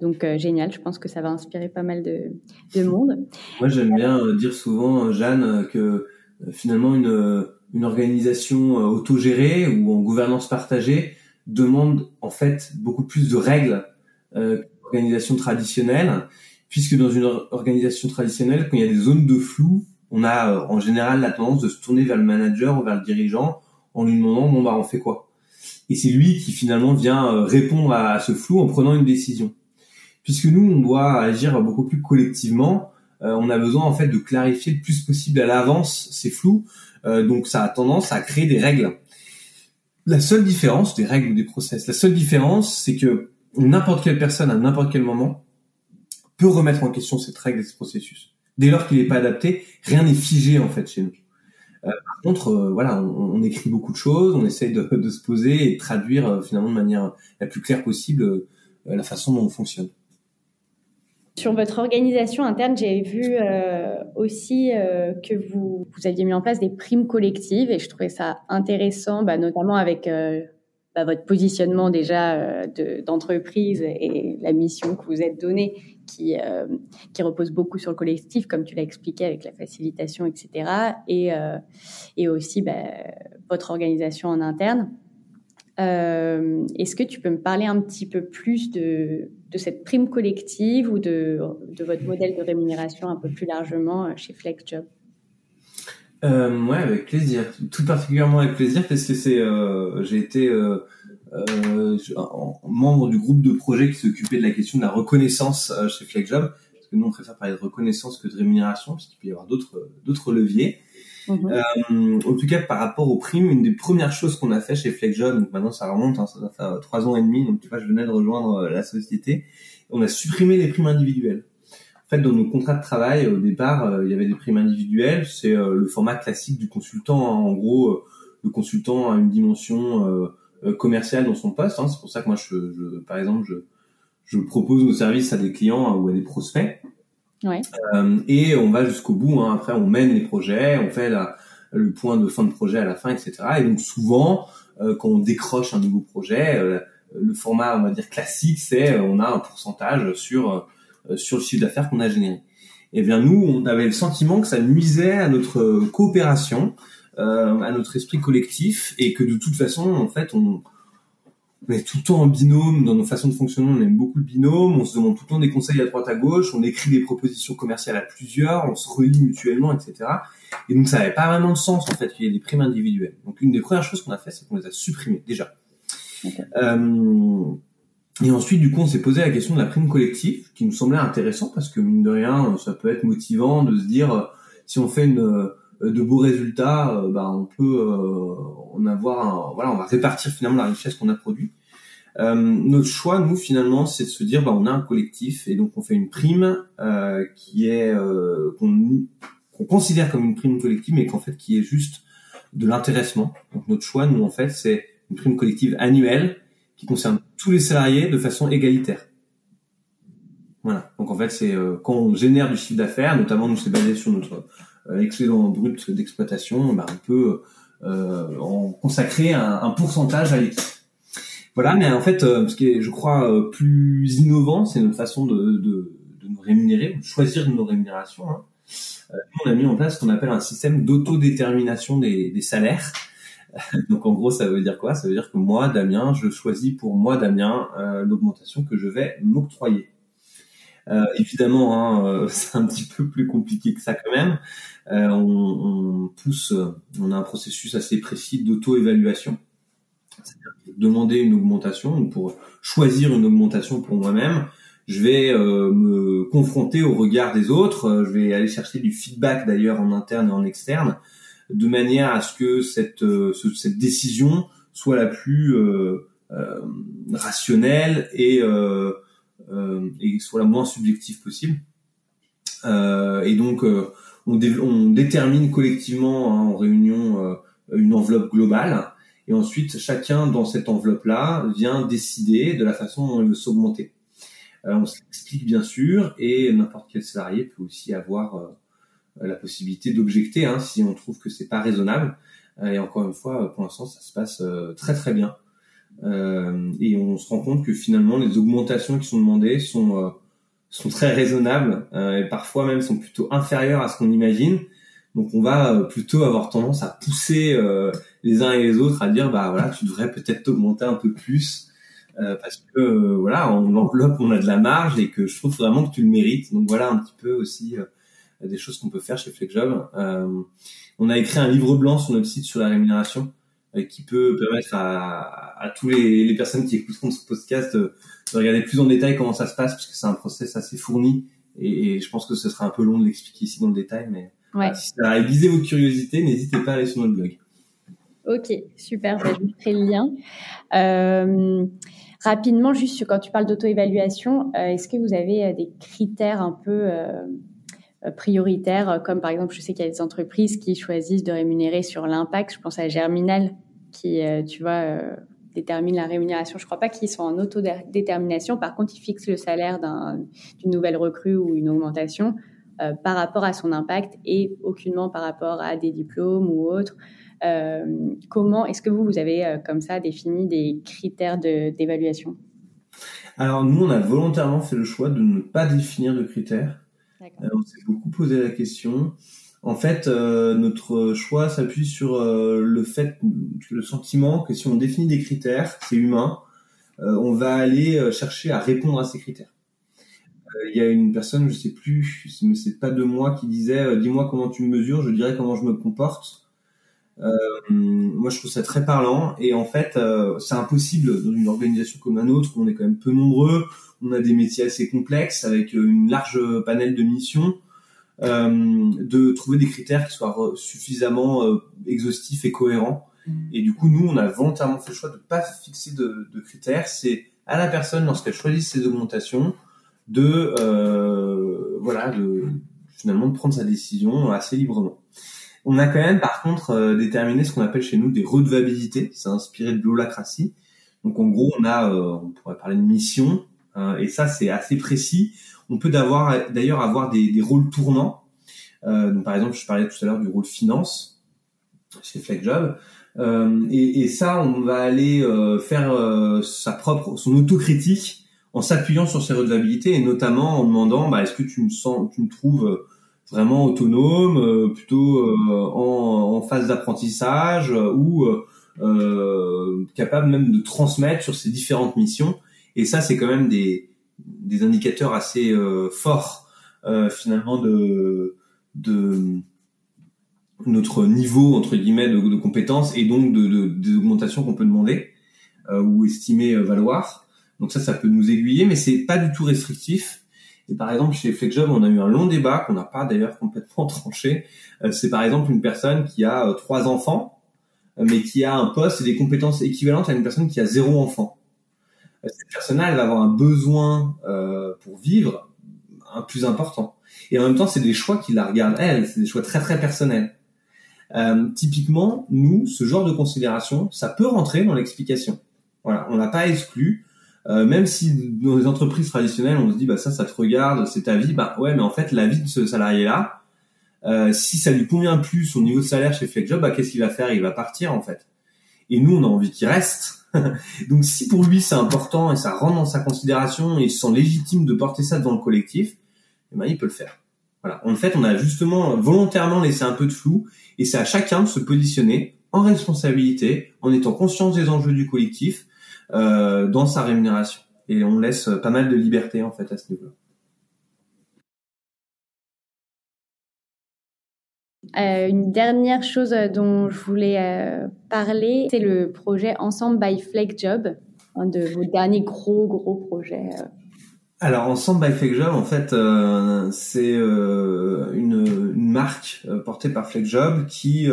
donc euh, génial, je pense que ça va inspirer pas mal de, de monde. Moi j'aime bien euh, dire souvent, euh, Jeanne, que finalement une, une organisation autogérée ou en gouvernance partagée demande en fait beaucoup plus de règles euh, qu'une organisation traditionnelle, puisque dans une organisation traditionnelle, quand il y a des zones de flou, on a en général la tendance de se tourner vers le manager ou vers le dirigeant en lui demandant bon bah on fait quoi? Et c'est lui qui finalement vient répondre à ce flou en prenant une décision puisque nous, on doit agir beaucoup plus collectivement. Euh, on a besoin en fait de clarifier le plus possible à l'avance ces flous. Euh, donc ça a tendance à créer des règles. La seule différence des règles ou des process, la seule différence, c'est que n'importe quelle personne à n'importe quel moment peut remettre en question cette règle et ce processus. Dès lors qu'il n'est pas adapté, rien n'est figé en fait chez nous. Euh, par contre, voilà, on, écrit beaucoup de choses, on essaye de, se poser et de traduire finalement de manière la plus claire possible la façon dont on fonctionne. Sur votre organisation interne, j'ai vu euh, aussi euh, que vous, vous aviez mis en place des primes collectives et je trouvais ça intéressant, bah, notamment avec euh, bah, votre positionnement déjà euh, d'entreprise et la mission que vous êtes donnée qui, euh, qui repose beaucoup sur le collectif, comme tu l'as expliqué avec la facilitation, etc. Et, euh, et aussi bah, votre organisation en interne. Est-ce que tu peux me parler un petit peu plus de cette prime collective ou de, votre modèle de rémunération un peu plus largement euh, chez FlexJob? Euh, Ouais, avec plaisir. Tout particulièrement avec plaisir parce que c'est, euh, j'ai été euh, euh, membre du groupe de projet qui s'occupait de la question de la reconnaissance euh, chez FlexJob. Parce que nous, on préfère parler de reconnaissance que de rémunération, parce qu'il peut y avoir d'autres leviers. Mhm. Euh, en tout cas, par rapport aux primes, une des premières choses qu'on a fait chez FlexJob, donc maintenant ça remonte, hein, ça va faire trois ans et demi, donc tu vois, je venais de rejoindre euh, la société, on a supprimé les primes individuelles. En fait, dans nos contrats de travail, au départ, euh, il y avait des primes individuelles, c'est le format classique du consultant. Hein. En gros, le consultant a une dimension commerciale dans son poste. Hein. C'est pour ça que moi, je par exemple, je, je propose nos services à des clients ou à des prospects. Euh, et on va jusqu'au bout. Hein. Après, on mène les projets, on fait la, le point de fin de projet à la fin, etc. Et donc souvent, euh, quand on décroche un nouveau projet, euh, le format, on va dire classique, c'est on a un pourcentage sur sur le chiffre d'affaires qu'on a généré. Et eh bien nous, on avait le sentiment que ça nuisait à notre coopération, à notre esprit collectif, et que de toute façon, en fait, on on est tout le temps en binôme dans nos façons de fonctionner, on aime beaucoup le binôme, on se demande tout le temps des conseils à droite à gauche, on écrit des propositions commerciales à plusieurs, on se relie mutuellement, etc. Et donc ça n'avait pas vraiment de sens en fait qu'il y ait des primes individuelles. Donc une des premières choses qu'on a fait, c'est qu'on les a supprimées déjà. Euh, et ensuite, du coup, on s'est posé la question de la prime collective, qui nous semblait intéressant parce que mine de rien, ça peut être motivant de se dire euh, si on fait une euh, de beaux résultats, bah, on peut en avoir un, voilà, on va répartir finalement la richesse qu'on a produite. Euh, notre choix, nous, finalement, c'est de se dire, bah, on a un collectif et donc on fait une prime euh, qui est euh, qu'on considère comme une prime collective, mais qu'en fait qui est juste de l'intéressement. Donc notre choix, nous, en fait, c'est une prime collective annuelle qui concerne tous les salariés de façon égalitaire. Donc en fait, c'est quand on génère du chiffre d'affaires, notamment nous c'est basé sur notre excédent brut d'exploitation, bah, on peut en consacrer un, un pourcentage à l'équipe. Voilà, mais en fait, ce qui est, je crois, plus innovant, c'est notre façon de, de, nous rémunérer, de choisir nos rémunérations. Hein. on a mis en place ce qu'on appelle un système d'autodétermination des, des salaires. Donc en gros, ça veut dire quoi? Ça veut dire que moi, Damien, je choisis pour moi, Damien, euh, l'augmentation que je vais m'octroyer. Euh, évidemment, hein, euh, c'est un petit peu plus compliqué que ça quand même. Euh, on, pousse, on a un processus assez précis d'auto-évaluation. Demander une augmentation pour choisir une augmentation pour moi-même. Je vais me confronter au regard des autres. Je vais aller chercher du feedback d'ailleurs en interne et en externe de manière à ce que cette, euh, cette décision soit la plus euh, euh, rationnelle et, et soit la moins subjective possible. et donc, on, on, détermine collectivement hein, en réunion une enveloppe globale. Et ensuite, chacun dans cette enveloppe-là vient décider de la façon dont il veut s'augmenter. on s'explique bien sûr, et n'importe quel salarié peut aussi avoir euh, la possibilité d'objecter hein, si on trouve que c'est pas raisonnable. Euh, et encore une fois, pour l'instant, ça se passe euh, très très bien. et on se rend compte que finalement, les augmentations qui sont demandées sont sont très raisonnables et parfois même sont plutôt inférieures à ce qu'on imagine. Donc on va plutôt avoir tendance à pousser les uns et les autres à dire bah voilà tu devrais peut-être t'augmenter un peu plus parce que voilà on l'enveloppe on a de la marge et que je trouve vraiment que tu le mérites. Donc voilà un petit peu aussi des choses qu'on peut faire chez FlexJob. Euh, on a écrit un livre blanc sur notre site sur la rémunération euh, qui peut permettre à, à tous les, personnes qui écouteront ce podcast de, de, regarder plus en détail comment ça se passe parce que c'est un process assez fourni et, je pense que ce sera un peu long de l'expliquer ici dans le détail mais ouais. si ça a aiguisé vos curiosités n'hésitez pas à aller sur notre blog. Ok, super, bah, je mettrai le lien. Euh, rapidement, juste quand tu parles d'auto-évaluation, euh, est-ce que vous avez euh, des critères un peu prioritaires, comme par exemple, je sais qu'il y a des entreprises qui choisissent de rémunérer sur l'impact. Je pense à Germinal, qui, tu vois, détermine la rémunération. Je ne crois pas qu'ils sont en autodétermination. Par contre, ils fixent le salaire d'une nouvelle recrue ou une augmentation par rapport à son impact et aucunement par rapport à des diplômes ou autres. comment est-ce que vous, vous avez comme ça défini des critères d'évaluation? Alors nous, on a volontairement fait le choix de ne pas définir de critères euh, on s'est beaucoup posé la question. En fait, euh, notre choix s'appuie sur euh, le fait, le sentiment que si on définit des critères, c'est humain, on va aller chercher à répondre à ces critères. Il y a une personne, je sais plus, mais c'est pas de moi qui disait, dis-moi comment tu me mesures, je dirais comment je me comporte. moi, je trouve ça très parlant. Et en fait, c'est impossible dans une organisation comme la nôtre où on est quand même peu nombreux, on a des métiers assez complexes avec euh, une large panel de missions, euh, de trouver des critères qui soient suffisamment euh, exhaustifs et cohérents. Et du coup, nous, on a volontairement fait le choix de pas fixer de critères. C'est à la personne, lorsqu'elle choisit ses augmentations, de euh, voilà, de finalement de prendre sa décision assez librement. On a quand même, par contre, euh, déterminé ce qu'on appelle chez nous des redevabilités. C'est inspiré de l'holacratie. Donc, en gros, on a, on pourrait parler de mission, euh, et ça, c'est assez précis. On peut d'ailleurs avoir des, des, rôles tournants. Euh, donc, par exemple, je parlais tout à l'heure du rôle finance chez FlexJob. Euh, et, et, ça, on va aller euh, faire euh, sa propre, son autocritique en s'appuyant sur ses redevabilités et notamment en demandant, bah, est-ce que tu me sens, tu me trouves vraiment autonome, plutôt en, en, phase d'apprentissage ou capable même de transmettre sur ces différentes missions? Et ça, c'est quand même des, des indicateurs assez euh, forts euh, finalement de, de notre niveau entre guillemets de, compétences et donc de, de des augmentations qu'on peut demander euh, ou estimer euh, valoir. Donc ça, ça peut nous aiguiller, mais c'est pas du tout restrictif. Et par exemple, chez FlexJob, on a eu un long débat qu'on n'a pas d'ailleurs complètement tranché. Euh, c'est par exemple une personne qui a trois enfants, mais qui a un poste et des compétences équivalentes à une personne qui a zéro enfant cette personne-là, elle va avoir un besoin euh, pour vivre un plus important. Et en même temps, c'est des choix qui la regardent elle, c'est des choix très très personnels. Euh, typiquement, nous, ce genre de considération, ça peut rentrer dans l'explication. Voilà, on n'a pas exclu même si dans les entreprises traditionnelles, on se dit bah ça, ça te regarde, c'est ta vie. Bah ouais, mais en fait, la vie de ce salarié-là, euh, si ça lui convient plus son niveau de salaire chez FlexJob, bah qu'est-ce qu'il va faire? Il va partir en fait. Et nous, on a envie qu'il reste. Donc si pour lui c'est important et ça rentre dans sa considération et il se sent légitime de porter ça devant le collectif, eh ben, il peut le faire. Voilà. En fait, on a justement volontairement laissé un peu de flou et c'est à chacun de se positionner en responsabilité, en étant conscient des enjeux du collectif euh, dans sa rémunération. Et on laisse pas mal de liberté en fait à ce niveau-là. Euh, une dernière chose dont je voulais euh, parler, c'est le projet Ensemble by FlexJob, un de vos derniers gros gros projets. Euh. Alors Ensemble by FlexJob, en fait, c'est une, une, marque portée par FlexJob qui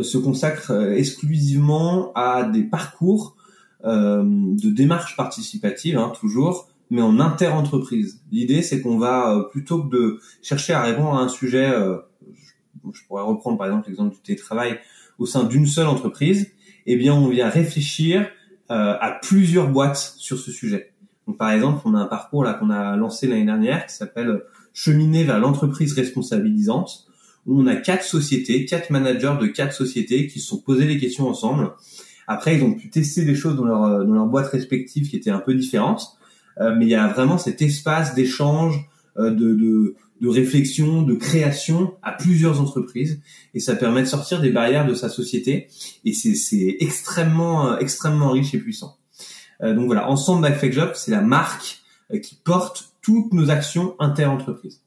se consacre exclusivement à des parcours de démarche participative, hein, toujours, mais en inter-entreprise. L'idée, c'est qu'on va plutôt que de chercher à répondre à un sujet je pourrais reprendre par exemple l'exemple du télétravail au sein d'une seule entreprise, eh bien on vient réfléchir euh, à plusieurs boîtes sur ce sujet. Donc par exemple, on a un parcours là qu'on a lancé l'année dernière qui s'appelle Cheminer vers l'entreprise responsabilisante, où on a quatre sociétés, quatre managers de quatre sociétés qui se sont posés des questions ensemble. Après, ils ont pu tester des choses dans leur dans leur boîte respective qui étaient un peu différentes, euh, mais il y a vraiment cet espace d'échange, euh, de, de de réflexion, de création à plusieurs entreprises et ça permet de sortir des barrières de sa société et c'est extrêmement euh, extrêmement riche et puissant. Euh, donc voilà, ensemble avec Job, c'est la marque euh, qui porte toutes nos actions inter-entreprises.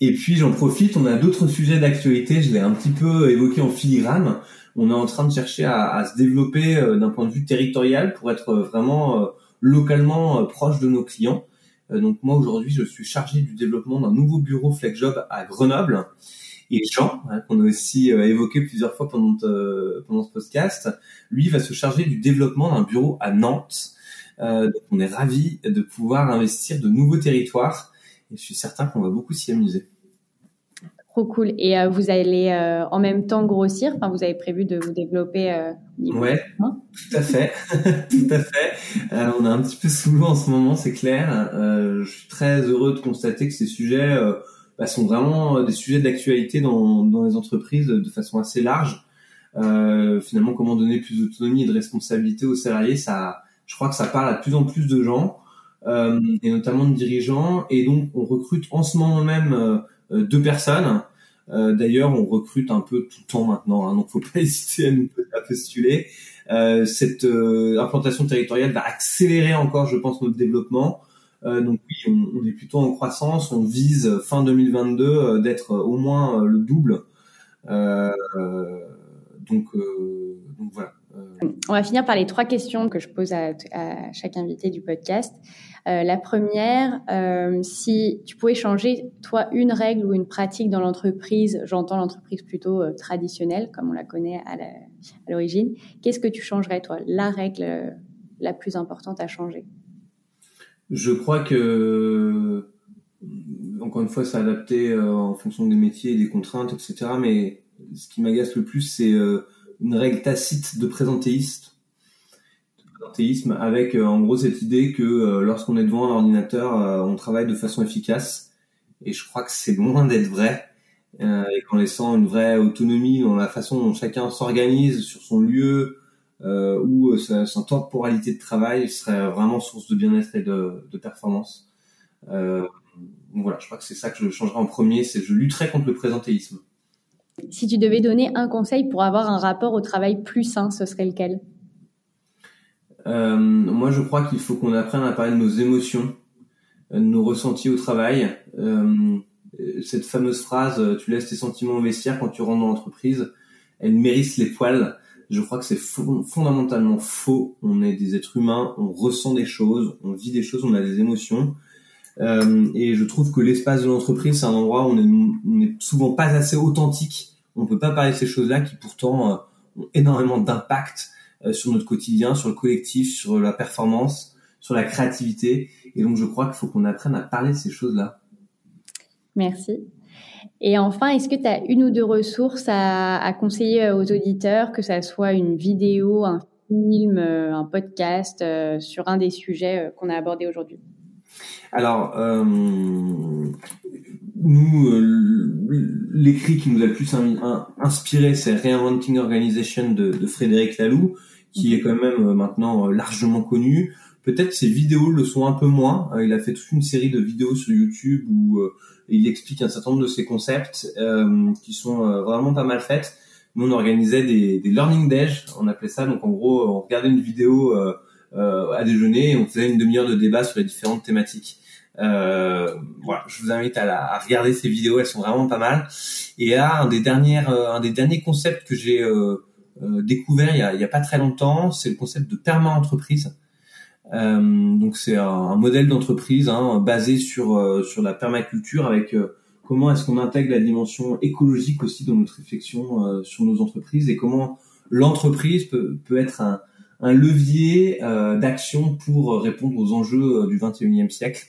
Et puis j'en profite, on a d'autres sujets d'actualité, je l'ai un petit peu évoqué en filigrane. On est en train de chercher à, se développer d'un point de vue territorial pour être vraiment localement proche de nos clients. Euh, donc moi aujourd'hui, je suis chargé du développement d'un nouveau bureau FlexJob à Grenoble. Et Jean, hein, qu'on a aussi euh, évoqué plusieurs fois pendant, euh, pendant ce podcast, lui va se charger du développement d'un bureau à Nantes. donc on est ravi de pouvoir investir de nouveaux territoires et je suis certain qu'on va beaucoup s'y amuser. Trop cool. Et euh, vous allez euh, en même temps grossir. Enfin, vous avez prévu de vous développer. Euh, ouais, tout à fait, tout à fait. on est un petit peu sous l'eau en ce moment, c'est clair. je suis très heureux de constater que ces sujets bah, sont vraiment des sujets d'actualité dans, dans les entreprises de façon assez large. finalement, comment donner plus d'autonomie et de responsabilité aux salariés, ça, je crois que ça parle à de plus en plus de gens et notamment de dirigeants. Et donc, on recrute en ce moment même euh, deux personnes. Euh, d'ailleurs, on recrute un peu tout le temps maintenant, hein, donc faut pas hésiter à nous postuler. Euh, cette implantation territoriale va accélérer encore, je pense, notre développement. donc oui, on, on, est plutôt en croissance. On vise fin 2022 d'être au moins le double. donc, donc voilà. On va finir par les trois questions que je pose à, chaque invité du podcast. Euh, la première, euh, si tu pouvais changer, toi, une règle ou une pratique dans l'entreprise, j'entends l'entreprise plutôt euh, traditionnelle, comme on la connaît à l'origine, qu'est-ce que tu changerais, toi, la règle la plus importante à changer? Je crois que, encore une fois, c'est adapté en fonction des métiers, des contraintes, etc. Mais ce qui m'agace le plus, c'est une règle tacite de présentéiste avec euh, en gros cette idée que euh, lorsqu'on est devant un ordinateur, euh, on travaille de façon efficace. Et je crois que c'est loin d'être vrai. et qu'en laissant une vraie autonomie dans la façon dont chacun s'organise sur son lieu ou sa, sa, temporalité de travail serait vraiment source de bien-être et de, de performance. voilà, je crois que c'est ça que je changerais en premier, c'est je lutterais contre le présentéisme. Si tu devais donner un conseil pour avoir un rapport au travail plus sain, ce serait lequel? Euh, moi, je crois qu'il faut qu'on apprenne à parler de nos émotions, de nos ressentis au travail. Euh, cette fameuse phrase euh, "tu laisses tes sentiments au vestiaire quand tu rentres dans l'entreprise", elle mérite les poils. Je crois que c'est fondamentalement faux. On est des êtres humains, on ressent des choses, on vit des choses, on a des émotions. Euh, et je trouve que l'espace de l'entreprise, c'est un endroit où on est, est souvent pas assez authentique. On peut pas parler de ces choses-là qui pourtant euh, ont énormément d'impact euh, sur notre quotidien, sur le collectif, sur la performance, sur la créativité. Et donc, je crois qu'il faut qu'on apprenne à parler de ces choses-là. Merci. Et enfin, est-ce que tu as une ou deux ressources à, conseiller aux auditeurs, que ça soit une vidéo, un film, un podcast sur un des sujets qu'on a abordé aujourd'hui? Alors, nous, l'écrit qui nous a le plus inspiré, c'est Reinventing Organization de, Frédéric Laloux, qui est quand même maintenant largement connu. Peut-être ses vidéos le sont un peu moins. il a fait toute une série de vidéos sur YouTube où il explique un certain nombre de ses concepts euh, qui sont euh, vraiment pas mal faites. Nous, on organisait des, des learning days, on appelait ça. Donc, en gros, on regardait une vidéo euh, euh à déjeuner on faisait une demi-heure de débat sur les différentes thématiques. Euh, voilà, je vous invite à, la, à, regarder ces vidéos, elles sont vraiment pas mal. Et là, un des dernières, un des derniers concepts que j'ai euh, découvert il y, a, a pas très longtemps, c'est le concept de perma-entreprise. Euh, donc c'est un, modèle d'entreprise hein, basé sur euh, sur la permaculture avec euh, comment est-ce qu'on intègre la dimension écologique aussi dans notre réflexion sur nos entreprises et comment l'entreprise peut, peut être un, un levier d'action pour répondre aux enjeux du 21e siècle.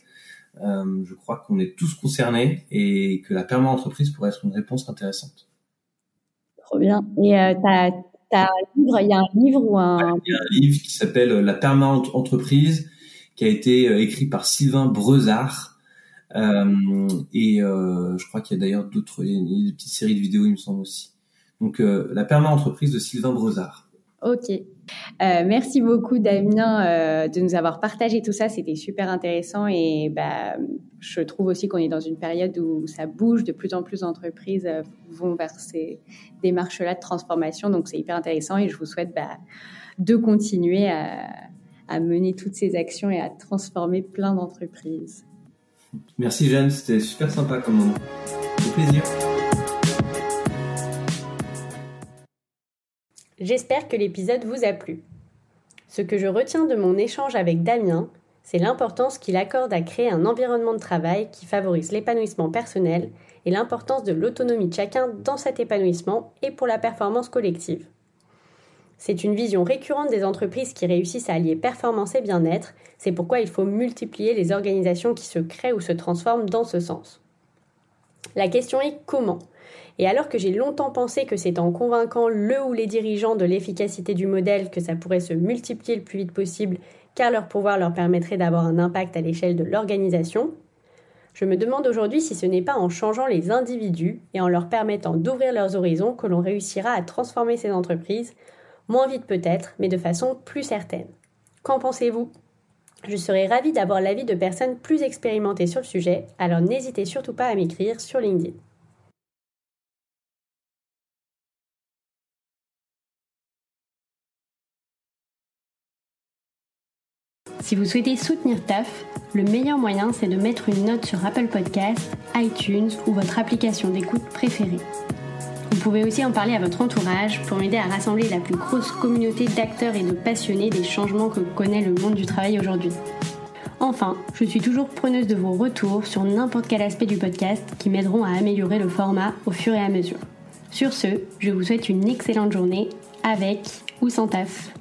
je crois qu'on est tous concernés et que la perma-entreprise pourrait être une réponse intéressante. Trop bien. Et euh, livre, il y a un livre ou un... Il y a un livre qui s'appelle La permanente entreprise, qui a été euh, écrit par Sylvain Brezard. Euh, et euh, je crois qu'il y a d'ailleurs d'autres, il y a des petites séries de vidéos, il me semble aussi. Donc, euh, La permanente entreprise de Sylvain Brezard. Ok. Euh, merci beaucoup Damien euh, de nous avoir partagé tout ça. C'était super intéressant et bah, je trouve aussi qu'on est dans une période où ça bouge. De plus en plus d'entreprises euh, vont vers ces démarches-là de transformation. Donc c'est hyper intéressant et je vous souhaite bah, de continuer à, à, mener toutes ces actions et à transformer plein d'entreprises. Merci Jeanne, c'était super sympa comme moment. plaisir. J'espère que l'épisode vous a plu. Ce que je retiens de mon échange avec Damien, c'est l'importance qu'il accorde à créer un environnement de travail qui favorise l'épanouissement personnel et l'importance de l'autonomie de chacun dans cet épanouissement et pour la performance collective. C'est une vision récurrente des entreprises qui réussissent à allier performance et bien-être, c'est pourquoi il faut multiplier les organisations qui se créent ou se transforment dans ce sens. La question est comment? Et alors que j'ai longtemps pensé que c'est en convainquant le ou les dirigeants de l'efficacité du modèle que ça pourrait se multiplier le plus vite possible, car leur pouvoir leur permettrait d'avoir un impact à l'échelle de l'organisation, je me demande aujourd'hui si ce n'est pas en changeant les individus et en leur permettant d'ouvrir leurs horizons que l'on réussira à transformer ces entreprises, moins vite peut-être, mais de façon plus certaine. Qu'en pensez-vous? Je serais ravie d'avoir l'avis de personnes plus expérimentées sur le sujet, alors n'hésitez surtout pas à m'écrire sur LinkedIn. Si vous souhaitez soutenir TAF, le meilleur moyen c'est de mettre une note sur Apple Podcasts, iTunes ou votre application d'écoute préférée. Vous pouvez aussi en parler à votre entourage pour m'aider à rassembler la plus grosse communauté d'acteurs et de passionnés des changements que connaît le monde du travail aujourd'hui. Enfin, je suis toujours preneuse de vos retours sur n'importe quel aspect du podcast qui m'aideront à améliorer le format au fur et à mesure. Sur ce, je vous souhaite une excellente journée avec ou sans taf.